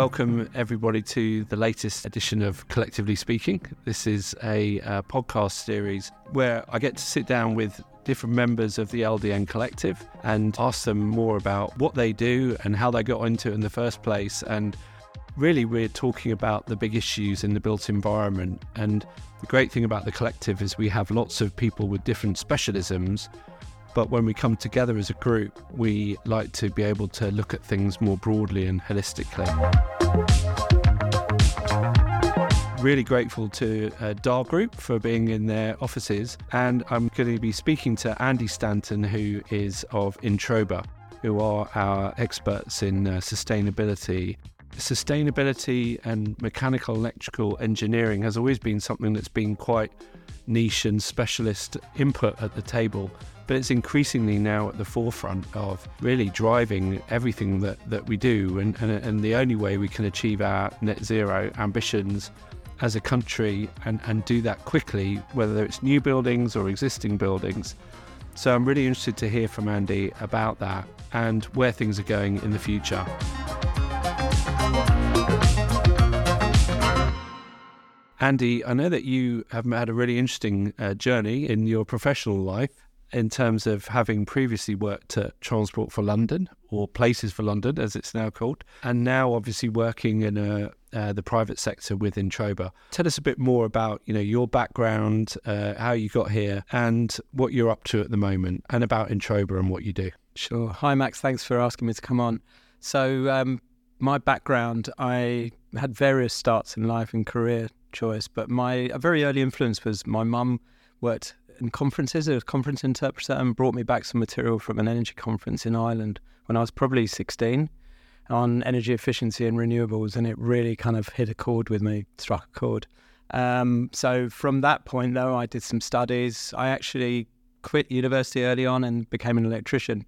welcome everybody to the latest edition of Collectively Speaking. This is a uh, podcast series where I get to sit down with different members of the LDN Collective and ask them more about what they do and how they got into it in the first place. And really, we're talking about the big issues in the built environment. And the great thing about the collective is we have lots of people with different specialisms but when we come together as a group, we like to be able to look at things more broadly and holistically. Really grateful to uh, DAR Group for being in their offices, and I'm going to be speaking to Andy Stanton, who is of Introba, who are our experts in uh, sustainability. Sustainability and mechanical electrical engineering has always been something that's been quite niche and specialist input at the table but it's increasingly now at the forefront of really driving everything that, that we do. And, and, and the only way we can achieve our net zero ambitions as a country and, and do that quickly, whether it's new buildings or existing buildings. So I'm really interested to hear from Andy about that and where things are going in the future. Andy, I know that you have had a really interesting uh, journey in your professional life in terms of having previously worked at Transport for London or Places for London, as it's now called, and now obviously working in a, uh, the private sector within Introba. Tell us a bit more about you know your background, uh, how you got here, and what you're up to at the moment, and about Introba and what you do. Sure. Hi, Max. Thanks for asking me to come on. So, um, my background, I had various starts in life and career choice, but my a very early influence was my mum worked in conferences. as a conference interpreter and brought me back some material from an energy conference in Ireland when I was probably 16 on energy efficiency and renewables, and it really kind of hit a chord with me, struck a chord. Um, so from that point, though, I did some studies. I actually quit university early on and became an electrician.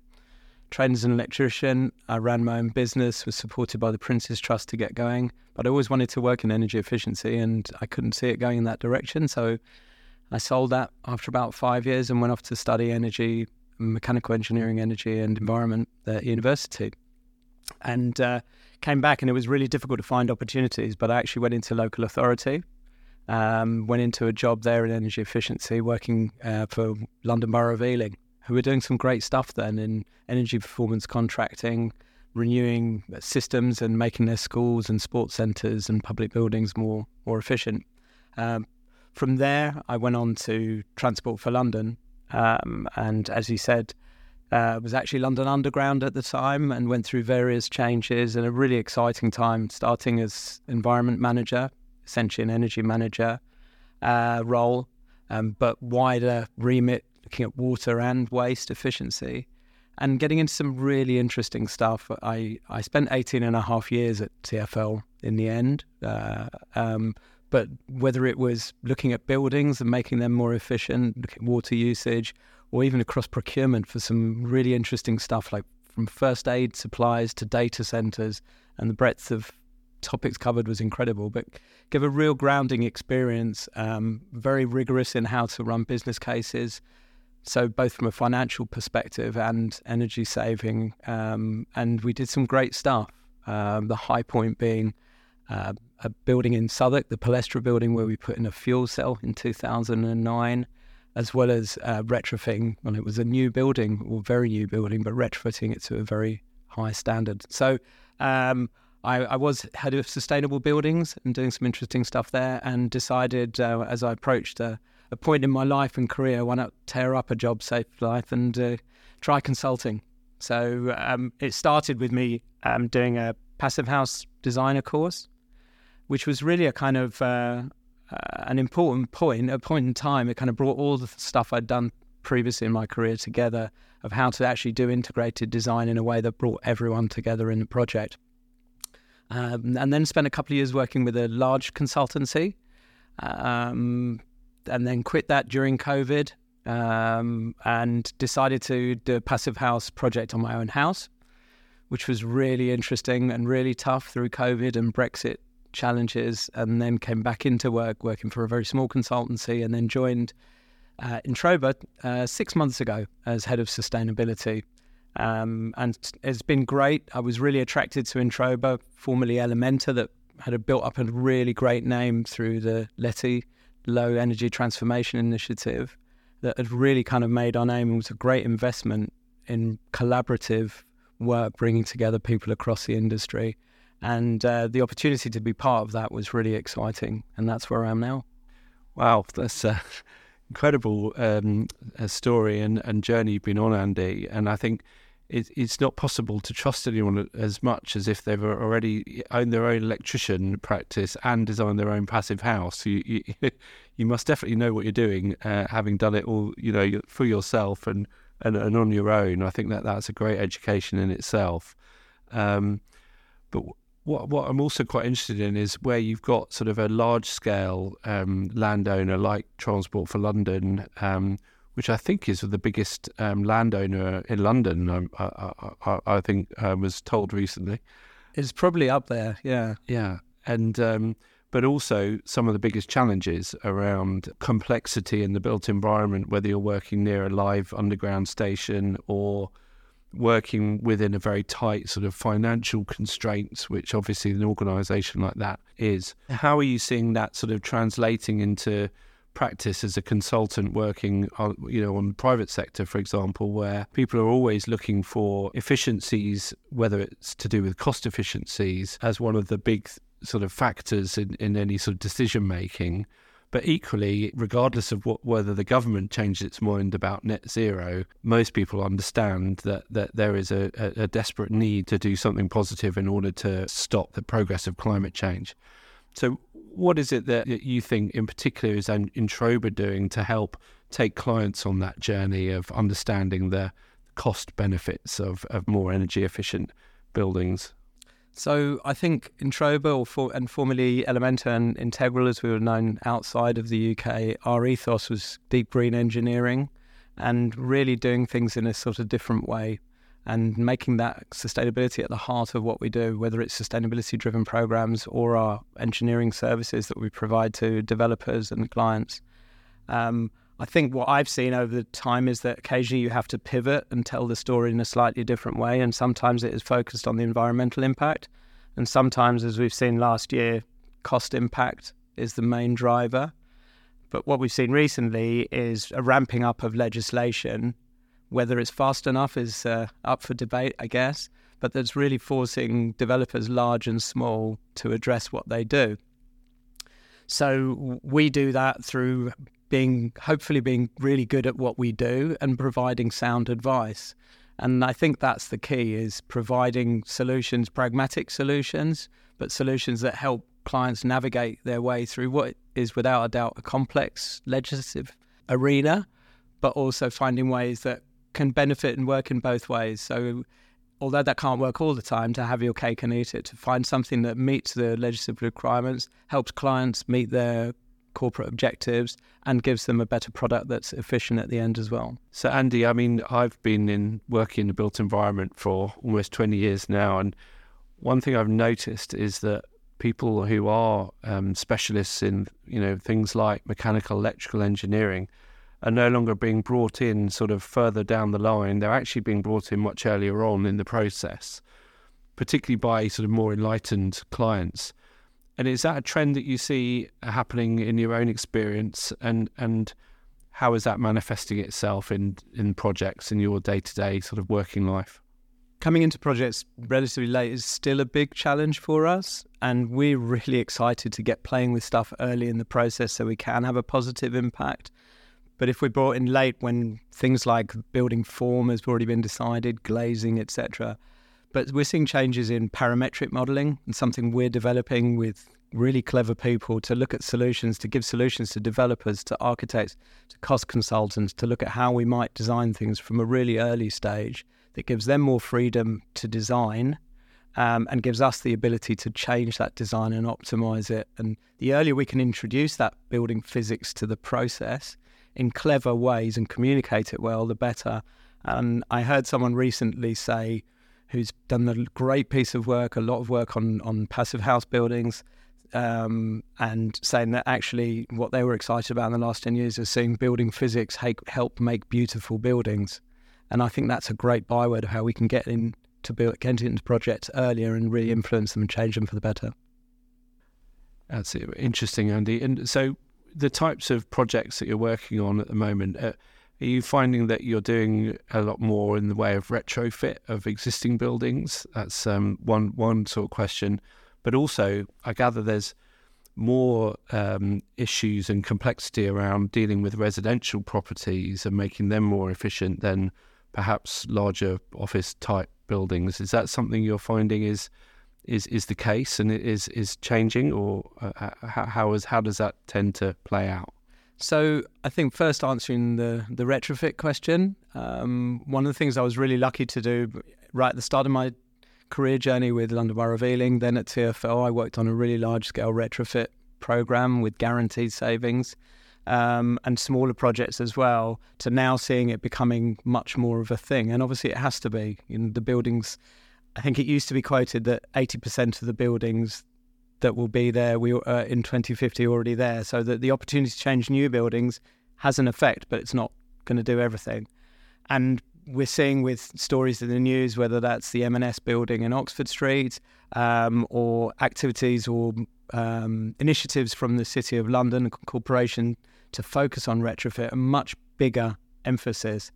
Trained as an electrician, I ran my own business, was supported by the Prince's Trust to get going. But I always wanted to work in energy efficiency, and I couldn't see it going in that direction. So I sold that after about five years and went off to study energy, mechanical engineering, energy, and environment at university. And uh, came back, and it was really difficult to find opportunities. But I actually went into local authority, um, went into a job there in energy efficiency, working uh, for London Borough of Ealing, who were doing some great stuff then in energy performance contracting, renewing systems, and making their schools and sports centres and public buildings more more efficient. Um, from there, I went on to Transport for London, um, and as you said, uh, was actually London Underground at the time, and went through various changes and a really exciting time. Starting as environment manager, essentially an energy manager uh, role, um, but wider remit, looking at water and waste efficiency, and getting into some really interesting stuff. I I spent 18 and a half years at TFL in the end. Uh, um, but whether it was looking at buildings and making them more efficient, looking at water usage, or even across procurement for some really interesting stuff like from first aid supplies to data centers, and the breadth of topics covered was incredible. But give a real grounding experience, um, very rigorous in how to run business cases. So both from a financial perspective and energy saving, um, and we did some great stuff. Um, the high point being uh, a building in Southwark, the Palestra building, where we put in a fuel cell in 2009, as well as uh, retrofitting. Well, it was a new building, or very new building, but retrofitting it to a very high standard. So um, I, I, was head of sustainable buildings and doing some interesting stuff there, and decided uh, as I approached a, a, point in my life and career, why not tear up a job safe life and uh, try consulting. So um, it started with me um, doing a passive house designer course which was really a kind of uh, uh, an important point, a point in time. It kind of brought all the stuff I'd done previously in my career together of how to actually do integrated design in a way that brought everyone together in the project. Um, and then spent a couple of years working with a large consultancy, um, and then quit that during COVID, um, and decided to do a passive house project on my own house, which was really interesting and really tough through COVID and Brexit challenges and then came back into work working for a very small consultancy and then joined uh, Introba uh, six months ago as head of sustainability. Um, and it's been great. I was really attracted to Introba, formerly Elementa, that had built up a really great name through the LETI, Low Energy Transformation Initiative, that had really kind of made our name and was a great investment in collaborative work, bringing together people across the industry. And uh, the opportunity to be part of that was really exciting. And that's where I am now. Wow, that's an incredible um, story and, and journey you've been on, Andy. And I think it, it's not possible to trust anyone as much as if they've already owned their own electrician practice and designed their own passive house. You you, you must definitely know what you're doing, uh, having done it all, you know, for yourself and, and, and on your own. I think that that's a great education in itself. Um, but what what I'm also quite interested in is where you've got sort of a large scale um, landowner like Transport for London, um, which I think is the biggest um, landowner in London. Um, I, I, I think I was told recently. It's probably up there, yeah, yeah, and um, but also some of the biggest challenges around complexity in the built environment, whether you're working near a live underground station or working within a very tight sort of financial constraints, which obviously an organisation like that is. How are you seeing that sort of translating into practice as a consultant working on, you know, on the private sector, for example, where people are always looking for efficiencies, whether it's to do with cost efficiencies as one of the big sort of factors in, in any sort of decision making. But equally, regardless of what, whether the government changed its mind about net zero, most people understand that, that there is a, a, a desperate need to do something positive in order to stop the progress of climate change. So, what is it that you think, in particular, is Introba doing to help take clients on that journey of understanding the cost benefits of, of more energy efficient buildings? So I think Introba, or for, and formerly Elementa and Integral, as we were known outside of the UK, our ethos was deep green engineering and really doing things in a sort of different way and making that sustainability at the heart of what we do, whether it's sustainability driven programs or our engineering services that we provide to developers and clients. Um, I think what I've seen over the time is that occasionally you have to pivot and tell the story in a slightly different way. And sometimes it is focused on the environmental impact. And sometimes, as we've seen last year, cost impact is the main driver. But what we've seen recently is a ramping up of legislation. Whether it's fast enough is uh, up for debate, I guess, but that's really forcing developers, large and small, to address what they do. So we do that through being hopefully being really good at what we do and providing sound advice. And I think that's the key is providing solutions, pragmatic solutions, but solutions that help clients navigate their way through what is without a doubt a complex legislative arena, but also finding ways that can benefit and work in both ways. So although that can't work all the time, to have your cake and eat it, to find something that meets the legislative requirements, helps clients meet their corporate objectives and gives them a better product that's efficient at the end as well. So, Andy, I mean, I've been in working in the built environment for almost 20 years now, and one thing I've noticed is that people who are um, specialists in you know things like mechanical, electrical engineering are no longer being brought in sort of further down the line. They're actually being brought in much earlier on in the process, particularly by sort of more enlightened clients. And is that a trend that you see happening in your own experience? And and how is that manifesting itself in in projects in your day to day sort of working life? Coming into projects relatively late is still a big challenge for us, and we're really excited to get playing with stuff early in the process so we can have a positive impact. But if we're brought in late when things like building form has already been decided, glazing, etc., but we're seeing changes in parametric modeling and something we're developing with really clever people to look at solutions, to give solutions to developers, to architects, to cost consultants, to look at how we might design things from a really early stage that gives them more freedom to design um, and gives us the ability to change that design and optimize it. And the earlier we can introduce that building physics to the process in clever ways and communicate it well, the better. And I heard someone recently say, who's done a great piece of work, a lot of work on, on passive house buildings, um, and saying that actually what they were excited about in the last 10 years is seeing building physics help make beautiful buildings. And I think that's a great byword of how we can get in to build, get into projects earlier and really influence them and change them for the better. That's interesting, Andy. And so, the types of projects that you're working on at the moment, uh, are you finding that you're doing a lot more in the way of retrofit of existing buildings? That's um, one one sort of question. But also, I gather there's more um, issues and complexity around dealing with residential properties and making them more efficient than perhaps larger office type buildings. Is that something you're finding is is is the case and is is changing, or uh, how, how is how does that tend to play out? So I think first answering the the retrofit question, um, one of the things I was really lucky to do right at the start of my career journey with London Borough of Ealing, then at TFL, I worked on a really large scale retrofit program with guaranteed savings. Um, and smaller projects as well, to now seeing it becoming much more of a thing. And obviously, it has to be. In the buildings, I think it used to be quoted that 80% of the buildings that will be there we uh, in 2050 already there. So that the opportunity to change new buildings has an effect, but it's not going to do everything. And we're seeing with stories in the news, whether that's the M&S building in Oxford Street um, or activities or um, initiatives from the City of London Corporation to focus on retrofit, a much bigger emphasis.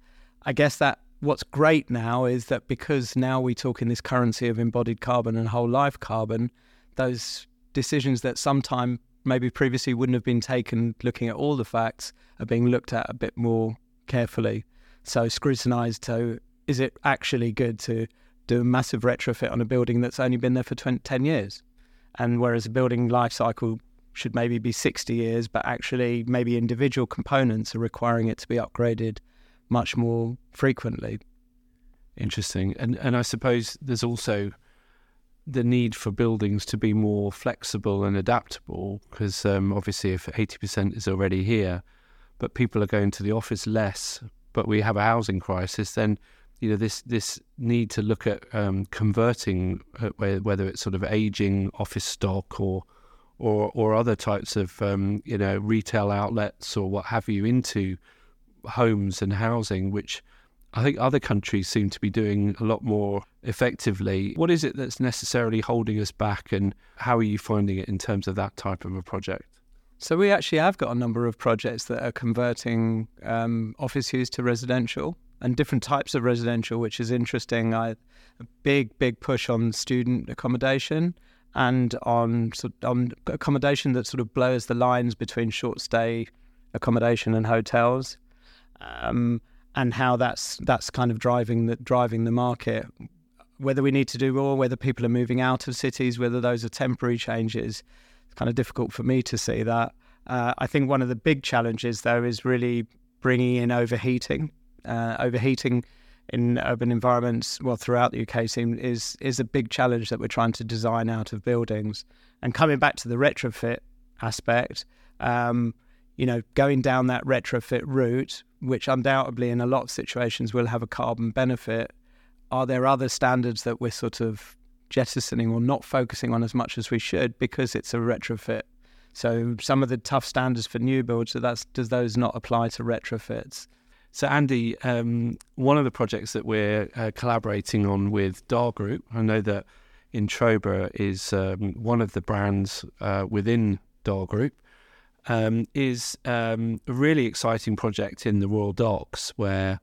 I guess that what's great now is that because now we talk in this currency of embodied carbon and whole life carbon, those decisions that sometime maybe previously wouldn't have been taken looking at all the facts are being looked at a bit more carefully. So scrutinized to is it actually good to do a massive retrofit on a building that's only been there for 20, 10 years? And whereas a building life cycle should maybe be 60 years, but actually maybe individual components are requiring it to be upgraded much more frequently. Interesting. And and I suppose there's also the need for buildings to be more flexible and adaptable because um, obviously if 80% is already here but people are going to the office less but we have a housing crisis then you know this this need to look at um, converting uh, whether it's sort of aging office stock or or or other types of um, you know retail outlets or what have you into homes and housing which I think other countries seem to be doing a lot more effectively. What is it that's necessarily holding us back, and how are you finding it in terms of that type of a project? So, we actually have got a number of projects that are converting um, office use to residential and different types of residential, which is interesting. I, a big, big push on student accommodation and on, on accommodation that sort of blurs the lines between short stay accommodation and hotels. Um, and how that's that's kind of driving the driving the market. Whether we need to do more, whether people are moving out of cities, whether those are temporary changes, it's kind of difficult for me to see that. Uh, I think one of the big challenges, though, is really bringing in overheating. Uh, overheating in urban environments, well, throughout the UK, seem, is is a big challenge that we're trying to design out of buildings. And coming back to the retrofit aspect, um, you know, going down that retrofit route, which undoubtedly in a lot of situations will have a carbon benefit, are there other standards that we're sort of jettisoning or not focusing on as much as we should because it's a retrofit? So some of the tough standards for new builds, so that's does those not apply to retrofits? So Andy, um, one of the projects that we're uh, collaborating on with Dar Group, I know that Introba is um, one of the brands uh, within Dar Group um, is um, a really exciting project in the Royal Docks where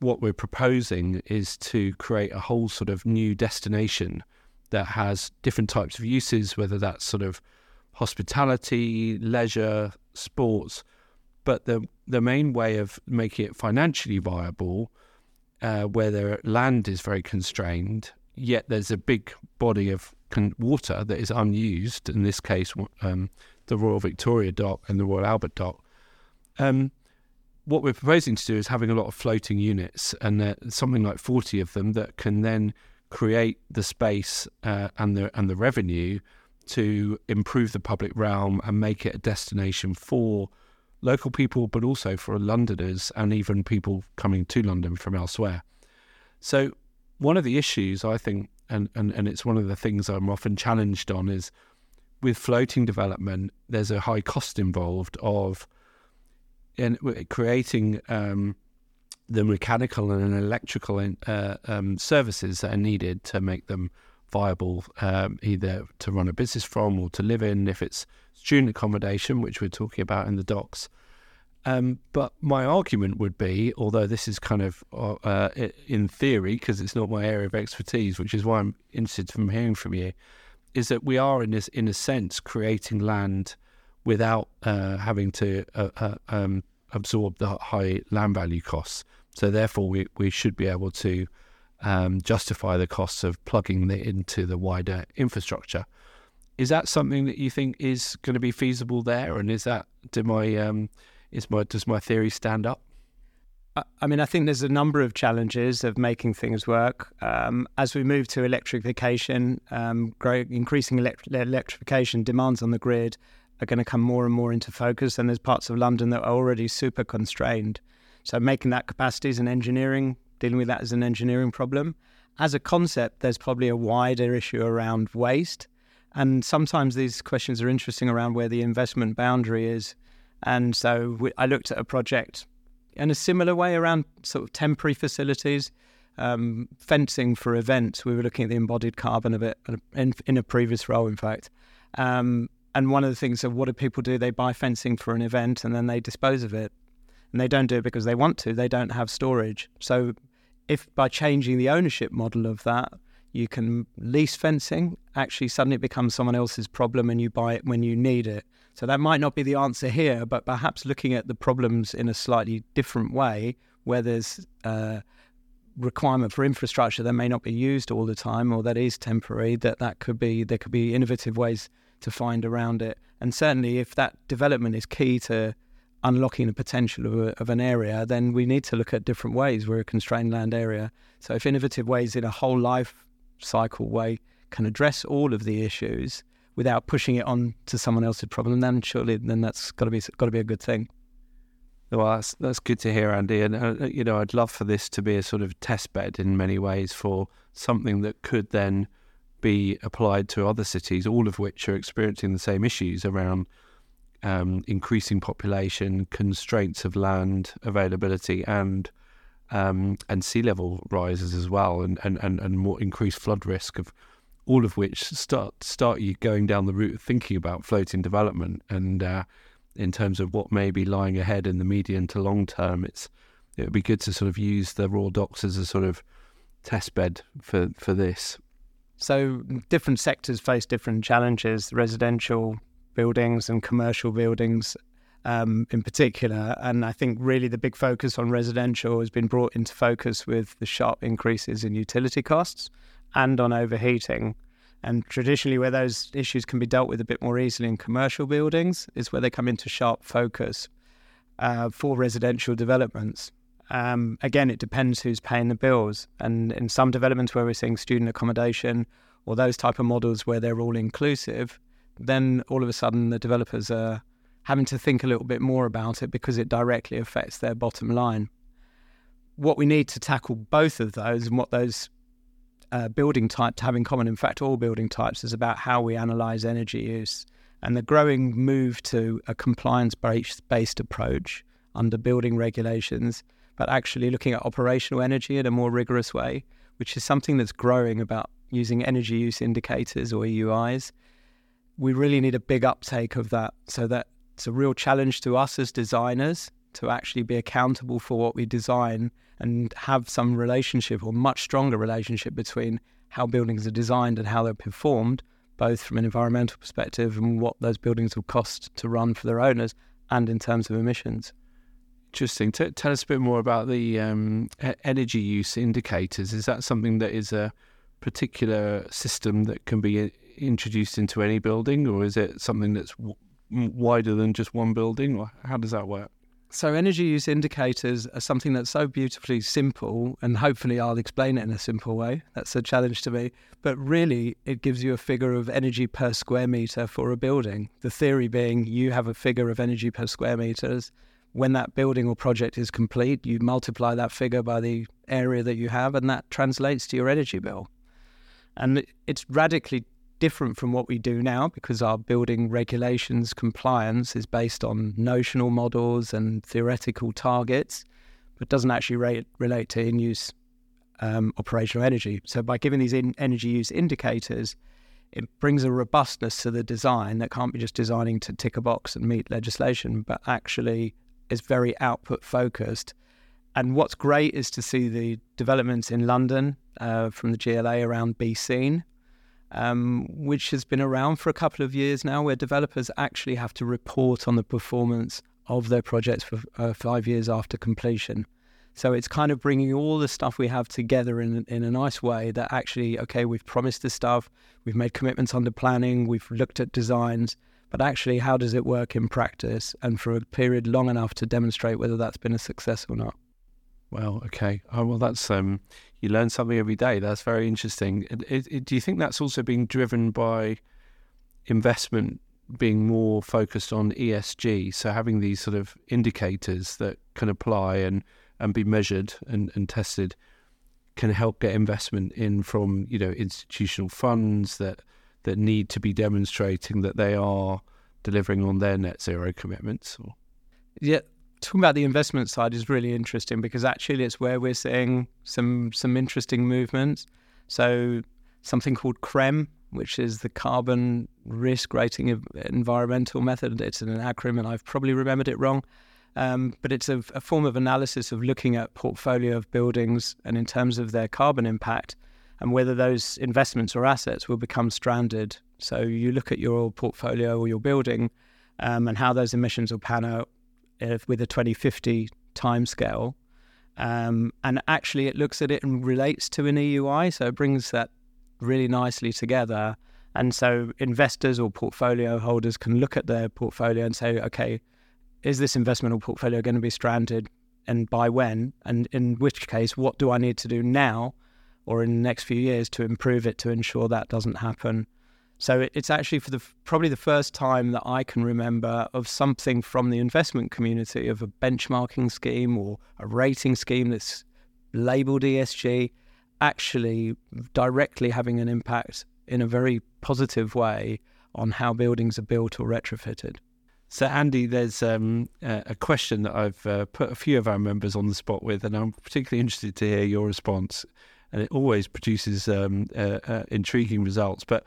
what we're proposing is to create a whole sort of new destination that has different types of uses, whether that's sort of hospitality, leisure, sports. But the the main way of making it financially viable, uh, where the land is very constrained, yet there's a big body of water that is unused. In this case, um, the Royal Victoria Dock and the Royal Albert Dock. Um, what we're proposing to do is having a lot of floating units and uh, something like 40 of them that can then create the space uh, and the and the revenue to improve the public realm and make it a destination for local people, but also for Londoners and even people coming to London from elsewhere. So, one of the issues I think, and, and, and it's one of the things I'm often challenged on, is with floating development, there's a high cost involved of in creating um, the mechanical and electrical uh, um, services that are needed to make them viable, um, either to run a business from or to live in. If it's student accommodation, which we're talking about in the docks. Um, but my argument would be, although this is kind of uh, uh in theory, because it's not my area of expertise, which is why I'm interested from hearing from you, is that we are in this, in a sense, creating land without uh, having to uh, uh um, absorb the high land value costs. So therefore, we we should be able to um, justify the costs of plugging it into the wider infrastructure. Is that something that you think is going to be feasible there? And is that do my um, is my does my theory stand up? I mean, I think there's a number of challenges of making things work. Um, as we move to electrification, um, increasing elect- electrification demands on the grid are going to come more and more into focus. And there's parts of London that are already super constrained. So making that capacity is an engineering, dealing with that as an engineering problem. As a concept, there's probably a wider issue around waste. And sometimes these questions are interesting around where the investment boundary is. And so we, I looked at a project in a similar way around sort of temporary facilities, um, fencing for events. We were looking at the embodied carbon a bit in, in a previous role, in fact. Um, and one of the things of what do people do? They buy fencing for an event and then they dispose of it. And they don't do it because they want to, they don't have storage. So, if by changing the ownership model of that, you can lease fencing, actually suddenly it becomes someone else's problem and you buy it when you need it. So that might not be the answer here, but perhaps looking at the problems in a slightly different way, where there's a requirement for infrastructure that may not be used all the time or that is temporary, that that could be there could be innovative ways to find around it. And certainly, if that development is key to unlocking the potential of, a, of, an area, then we need to look at different ways. We're a constrained land area. So if innovative ways in a whole life cycle way can address all of the issues without pushing it on to someone else's problem, then surely then that's got to be got to be a good thing. Well, that's that's good to hear, Andy. And uh, you know, I'd love for this to be a sort of test bed in many ways for something that could then be applied to other cities, all of which are experiencing the same issues around um, increasing population, constraints of land availability, and um, and sea level rises as well, and, and, and, and more increased flood risk of all of which start start you going down the route of thinking about floating development. And uh, in terms of what may be lying ahead in the medium to long term, it's it would be good to sort of use the Royal Docks as a sort of test bed for for this. So different sectors face different challenges. Residential buildings and commercial buildings um, in particular. And I think really the big focus on residential has been brought into focus with the sharp increases in utility costs and on overheating. And traditionally, where those issues can be dealt with a bit more easily in commercial buildings is where they come into sharp focus uh, for residential developments. Um, again, it depends who's paying the bills. And in some developments where we're seeing student accommodation or those type of models where they're all inclusive, then all of a sudden the developers are having to think a little bit more about it because it directly affects their bottom line. What we need to tackle both of those and what those uh, building types have in common, in fact, all building types, is about how we analyze energy use. And the growing move to a compliance based approach under building regulations, but actually looking at operational energy in a more rigorous way, which is something that's growing about using energy use indicators or EUIs. We really need a big uptake of that so that it's a real challenge to us as designers to actually be accountable for what we design and have some relationship or much stronger relationship between how buildings are designed and how they're performed, both from an environmental perspective and what those buildings will cost to run for their owners and in terms of emissions. Interesting. T- tell us a bit more about the um, energy use indicators. Is that something that is a particular system that can be introduced into any building, or is it something that's wider than just one building, or how does that work? So, energy use indicators are something that's so beautifully simple, and hopefully, I'll explain it in a simple way. That's a challenge to me. But really, it gives you a figure of energy per square meter for a building. The theory being you have a figure of energy per square meters. When that building or project is complete, you multiply that figure by the area that you have, and that translates to your energy bill. And it's radically different from what we do now because our building regulations compliance is based on notional models and theoretical targets. but doesn't actually rate, relate to in use um, operational energy. So by giving these in energy use indicators, it brings a robustness to the design that can't be just designing to tick a box and meet legislation, but actually is very output focused. And what's great is to see the developments in London uh, from the GLA around Be Seen, um, which has been around for a couple of years now, where developers actually have to report on the performance of their projects for uh, five years after completion. So it's kind of bringing all the stuff we have together in in a nice way that actually, okay, we've promised this stuff, we've made commitments under planning, we've looked at designs, but actually, how does it work in practice and for a period long enough to demonstrate whether that's been a success or not? Well, okay. Oh, well, that's um, you learn something every day. That's very interesting. It, it, do you think that's also being driven by investment being more focused on ESG? So having these sort of indicators that can apply and and be measured and, and tested can help get investment in from you know institutional funds that that need to be demonstrating that they are delivering on their net zero commitments. Or... Yeah, talking about the investment side is really interesting because actually it's where we're seeing some some interesting movements. So something called CRREM, which is the Carbon Risk Rating Environmental Method. It's an acronym, and I've probably remembered it wrong. Um, but it's a, a, form of analysis of looking at portfolio of buildings and in terms of their carbon impact and whether those investments or assets will become stranded. So you look at your portfolio or your building um, and how those emissions will pan out with a 2050 timescale. Um, and actually, it looks at it and relates to an EUI, so it brings that really nicely together. And so investors or portfolio holders can look at their portfolio and say, okay, is this investment or portfolio going to be stranded and by when? And in which case, what do I need to do now or in the next few years to improve it to ensure that doesn't happen? So it's actually for the probably the first time that I can remember of something from the investment community of a benchmarking scheme or a rating scheme that's labeled ESG actually directly having an impact in a very positive way on how buildings are built or retrofitted. So, Andy, there's um, a question that I've uh, put a few of our members on the spot with, and I'm particularly interested to hear your response. And it always produces um, uh, uh, intriguing results. But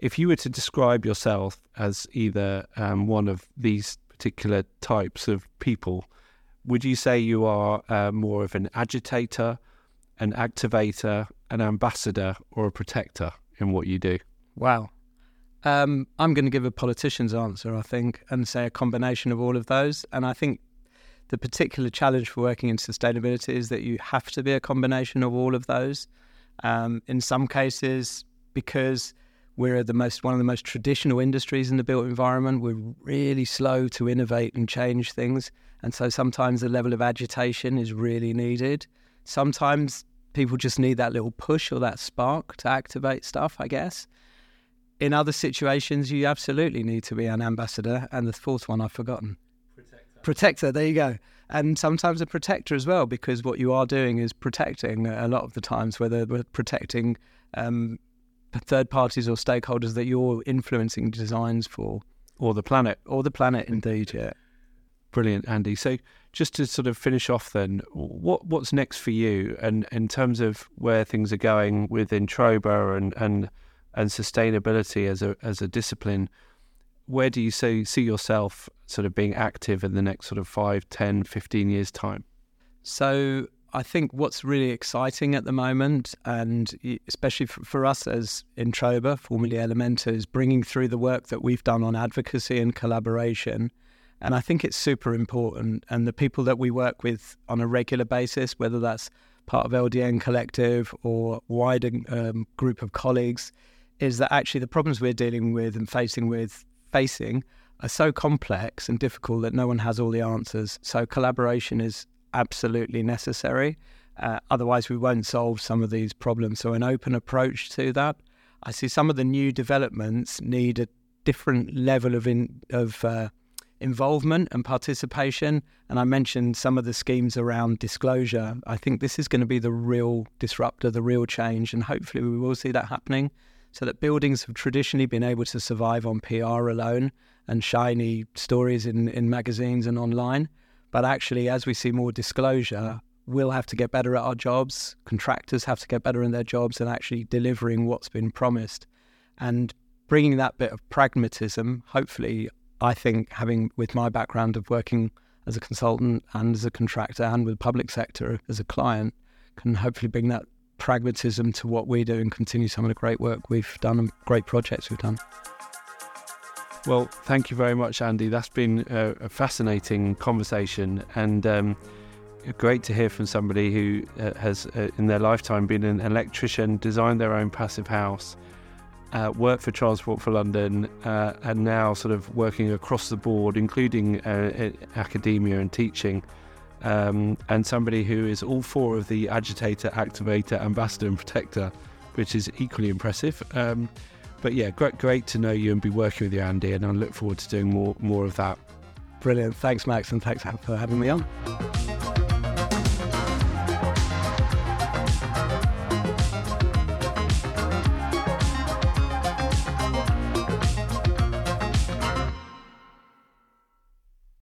if you were to describe yourself as either um, one of these particular types of people, would you say you are uh, more of an agitator, an activator, an ambassador, or a protector in what you do? Wow. Um, I'm going to give a politician's answer, I think, and say a combination of all of those. And I think the particular challenge for working in sustainability is that you have to be a combination of all of those. Um, in some cases, because we're the most one of the most traditional industries in the built environment, we're really slow to innovate and change things, and so sometimes the level of agitation is really needed. Sometimes people just need that little push or that spark to activate stuff, I guess in other situations, you absolutely need to be an ambassador. And the fourth one I've forgotten. Protector. Protector, there you go. And sometimes a protector as well, because what you are doing is protecting a lot of the times, whether we're protecting um, third parties or stakeholders that you're influencing designs for. Or the planet. Or the planet, indeed, yeah. Brilliant, Andy. So, just to sort of finish off, then, what what's next for you, and in terms of where things are going within Introba and and and sustainability as a as a discipline, where do you see see yourself sort of being active in the next sort of 5, 10, 15 years time? So I think what's really exciting at the moment, and especially for, us as Introba, formerly Elementa, is bringing through the work that we've done on advocacy and collaboration. And I think it's super important. And the people that we work with on a regular basis, whether that's part of LDN Collective or wider um, group of colleagues, is that actually the problems we're dealing with and facing with facing are so complex and difficult that no one has all the answers. So collaboration is absolutely necessary. Uh, otherwise, we won't solve some of these problems. So an open approach to that. I see some of the new developments need a different level of in, of uh, involvement and participation. And I mentioned some of the schemes around disclosure. I think this is going to be the real disruptor, the real change, and hopefully we will see that happening so that buildings have traditionally been able to survive on PR alone and shiny stories in, in magazines and online. But actually, as we see more disclosure, we'll have to get better at our jobs. Contractors have to get better in their jobs and actually delivering what's been promised. And bringing that bit of pragmatism, hopefully, I think having with my background of working as a consultant and as a contractor and with public sector as a client, can hopefully bring that pragmatism to what we do and continue some of the great work we've done and great projects we've done. Well, thank you very much, Andy. That's been a, fascinating conversation and um, great to hear from somebody who uh, has, uh, in their lifetime, been an electrician, designed their own passive house, uh, worked for Transport for London, uh, and now sort of working across the board, including uh, academia and teaching. Um, and somebody who is all four of the agitator, activator, ambassador, and protector, which is equally impressive. Um, but yeah, great, great to know you and be working with you, Andy, and I look forward to doing more more of that. Brilliant. Thanks, Max, and thanks for having me on.